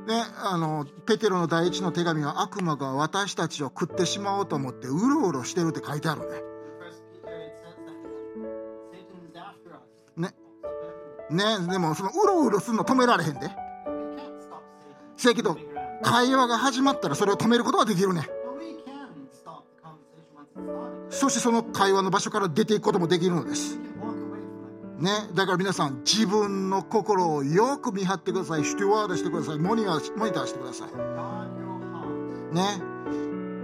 ね、あの、ペテロの第1の手紙は悪魔が私たちを食ってしまおうと思ってうろうろしてるって書いてあるね。ね。ね、でもそのうろうろするの止められへんで。せやけど、会話が始まったらそれを止めることはできるね。そしてその会話の場所から出ていくこともできるのです。ね、だから皆さん自分の心をよく見張ってください。ステュワードしてください。モニターモニターしてください。ね。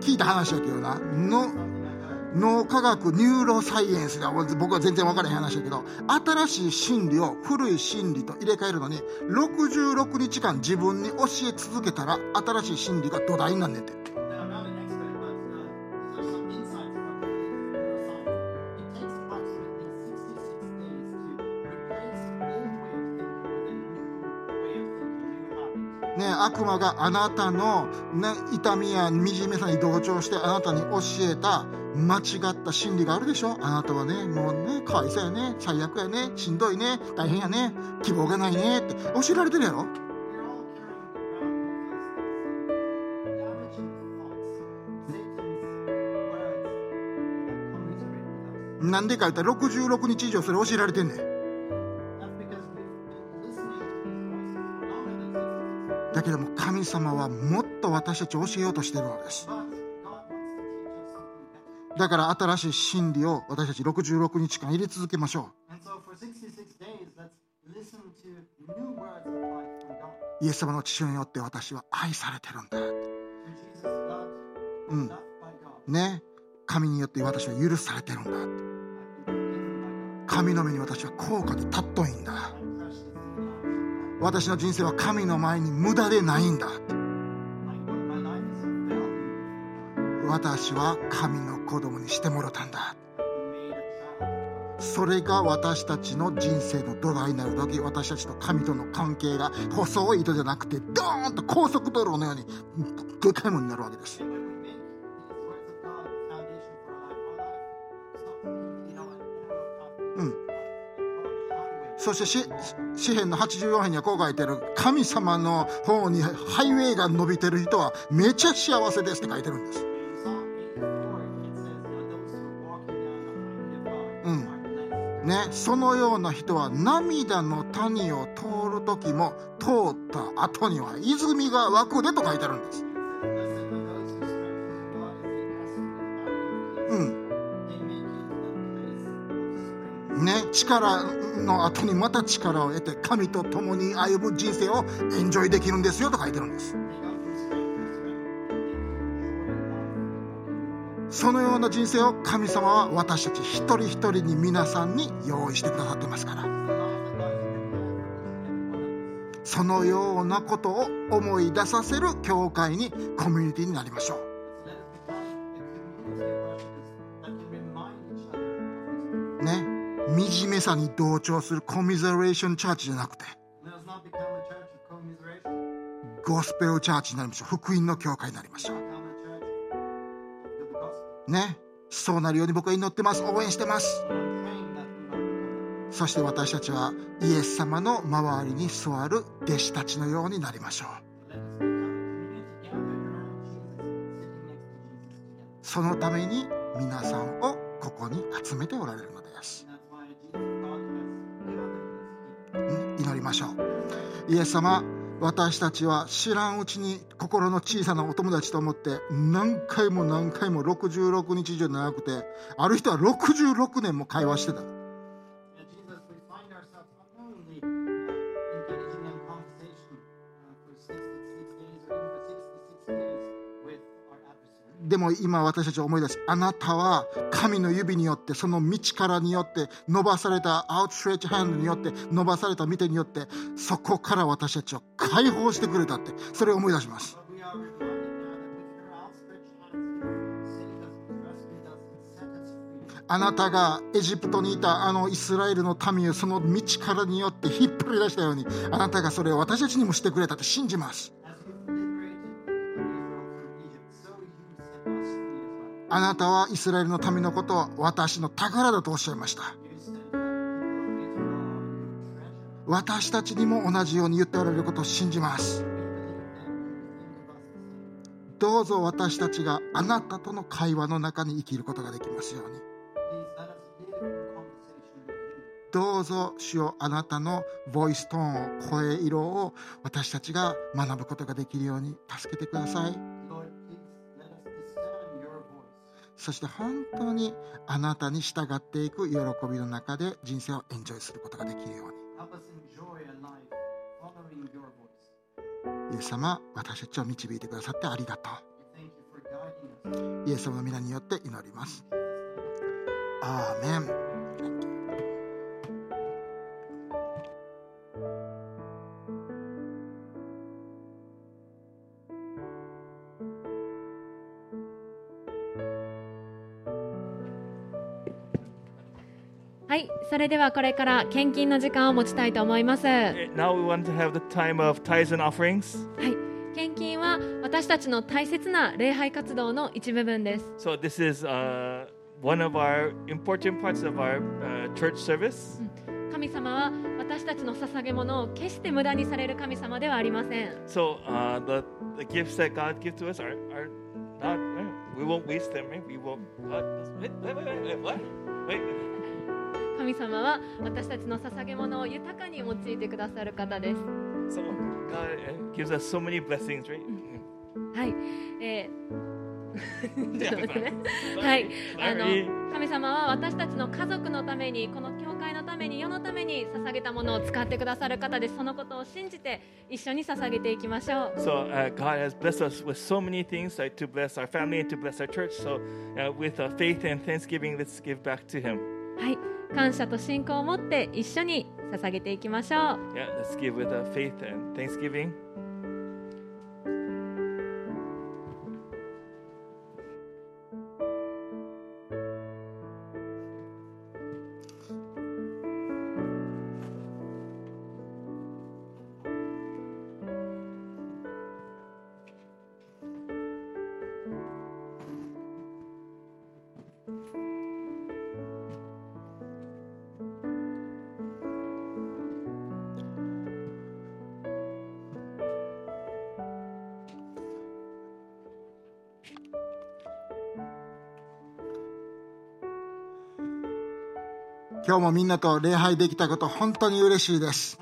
聞いた話だけどな。の脳科学ニューロサイエンスで僕は全然分からへん話だけど。新しい真理を古い真理と入れ替えるのに66日間自分に教え続けたら新しい真理が土台になんねんて。悪魔があなたの、ね、痛みや惨めさに同調してあなたに教えた間違った真理があるでしょ。あなたはねもうねかわいそうやね最悪やねしんどいね大変やね希望がないねって教えられてるやろ。なんでか言ったら66日以上それ教えられてんねん神様はもっと私たちを教えようとしてるのです。だから新しい真理を私たち66日間入れ続けましょう。イエス様の父によって私は愛されてるんだ、うん。ね、神によって私は許されてるんだ。神の目に私は高価っといんだ。私の人生は神の前に無駄でないんだ。私は神の子供にしてもらったんだ。それが私たちの人生の土台になる時私たちと神との関係が細い糸じゃなくてドーンと高速道路のようにでかいものになるわけです。And when そして詩,詩編の84編にはこう書いてる「神様の方にハイウェイが伸びてる人はめちゃ幸せです」って書いてるんです。ね、そのような人は涙の谷を通る時も通った後には泉が湧くでと書いてあるんです、ね、力の後にまた力を得て神と共に歩む人生をエンジョイできるんですよと書いてるんです。そのような人生を神様は私たち一人一人に皆さんに用意してくださってますから。そのようなことを思い出させる教会にコミュニティになりましょう。ネさに同調するコミゼレーションチャーチじゃなくてゴスペルチャーチになりましょう。福音の教会になりましょう。ね。そうなるように僕は祈ってます。応援してます。そして私たちはイエス様の周りに座る弟子たちのようになりましょう。そのために皆さんをここに集めておられるのです。ましょう。イエス様私たちは知らんうちに心の小さなお友達と思って何回も何回も66日以上長くてある人は66年も会話してた。でも今私たちは思い出す。あなたは神の指によってその道からによって伸ばされたアウトストレッチハンドによって伸ばされた見てによってそこから私たちを解放してくれたってそれを思い出します。あなたがエジプトにいたあのイスラエルの民をその道からによって引っ張り出したようにあなたがそれを私たちにもしてくれたって信じます。あなたはイスラエルの民のことを私の宝だとおっしゃいました。私たちにも同じように言っておられることを信じます。どうぞ私たちがあなたとの会話の中に生きることができますように。どうぞ主よあなたのボイストーンを声色を私たちが学ぶことができるように助けてください。そして本当にあなたに従っていく喜びの中で人生をエンジョイすることができるよう.に。イエス様私たちを導いてくださってありがと.う。イエス様の皆によって祈ります。アーメンそれではこれから献金の時間を持ちたいと思います。は Eh, Now we want to have the time of tithes and offerings. い、献金は私たちの大切な礼拝活動の一部分です。So this is uh, one of our important parts of our uh, church service. 神様は私たちの捧げ物を決して無駄にされる神様ではありません。So uh, the, the gifts that God gives to us are, are not. eh, we won't waste them. eh? We won't. Wait, wait, wait, wait, wait, what? Wait. 神様は私たちの捧げ物を豊かに用いてくださる方です。So God eh, gives us so many blessings, right? Mm. はい、えー.はい、あの.神様は私たちの家族のためにこの教会のために世のために捧げたものを使ってくださる方ですそのことを信じて一緒に捧げていきましょう So uh, God has blessed us with so many things like to bless our family and to bless our church. So uh, with uh, faith and thanksgiving, let's give back to Him. はい感謝と信仰を持って一緒に捧げていきましょう。今日もみんなと礼拝できたこと本当に嬉しいです、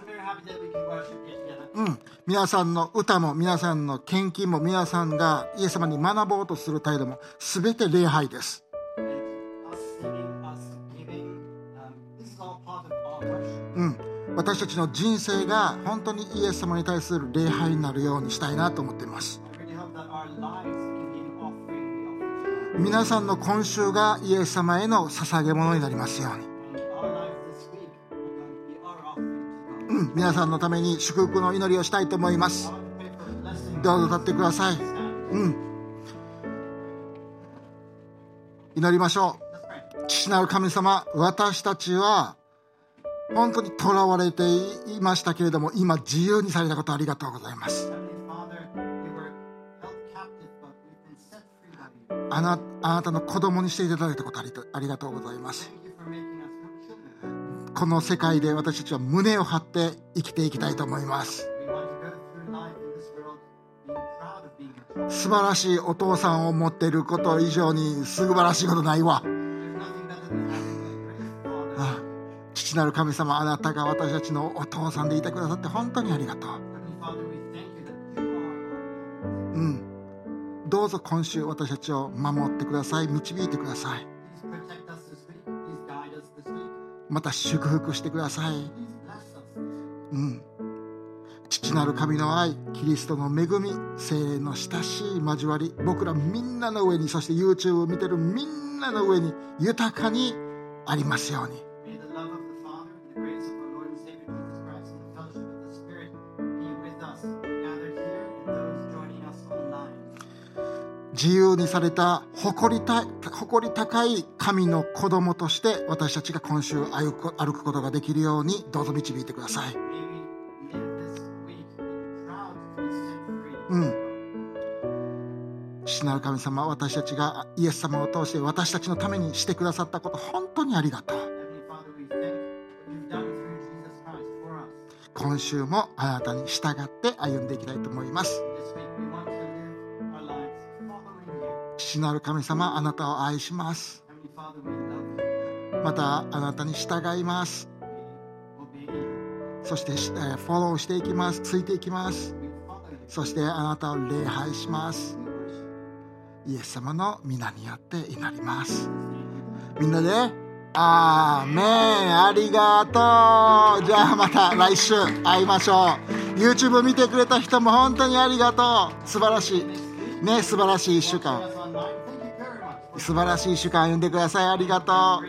うん、皆さんの歌も皆さんの献金も皆さんがイエス様に学ぼうとする態度も全て礼拝です。うん。私たちの人生が本当にイエス様に対する礼拝になるようにしたいなと思っています。皆さんの今週がイエス様への捧げものになりますように。皆さんのために祝福の祈りをしたいと思います。どうぞ立ってください。うん。祈りましょう。父なる神様、私たちは本当に囚われていましたけれども、今自由にされたことありがとうございます。あなあなたの子供にしていただいたことありありがとうございます。この世界で私たちは胸を張って生きていきたいと思います。素晴らしいお父さんを持ってること以上に素晴らしいことないわ。父なる神様あなたが私たちのお父さんでいてくださって本当にありがとう。うん。どうぞ今週私たちを守ってください。導いてください。また祝福してください。うん。父なる神の愛、キリストの恵み、精霊の親しい交わり、僕らみんなの上に、そして YouTube を見てるみんなの上に豊かにありますように。自由にされた誇りた誇り高い神の子供として私たちが今週歩く歩くことができるようにどうぞ導いてください。うん。父なる神様、私たちがイエス様を通して私たちのためにしてくださったこと、本当にありがとう。今週もあなたに従って歩んでいきたいと思います。父なる神様、あなたを愛します。またあなたに従います。そして、えフォローしていきます。ついていきます。そしてあなたを礼拝します。イエス様の皆によって祈ります。みんなで、アーメンありがとうじゃあまた来週会いましょう。YouTube 見てくれた人も本当にありがとう素晴らしい。ね、素晴らしい一週間。素晴らしい主観を読んでください。ありがとう。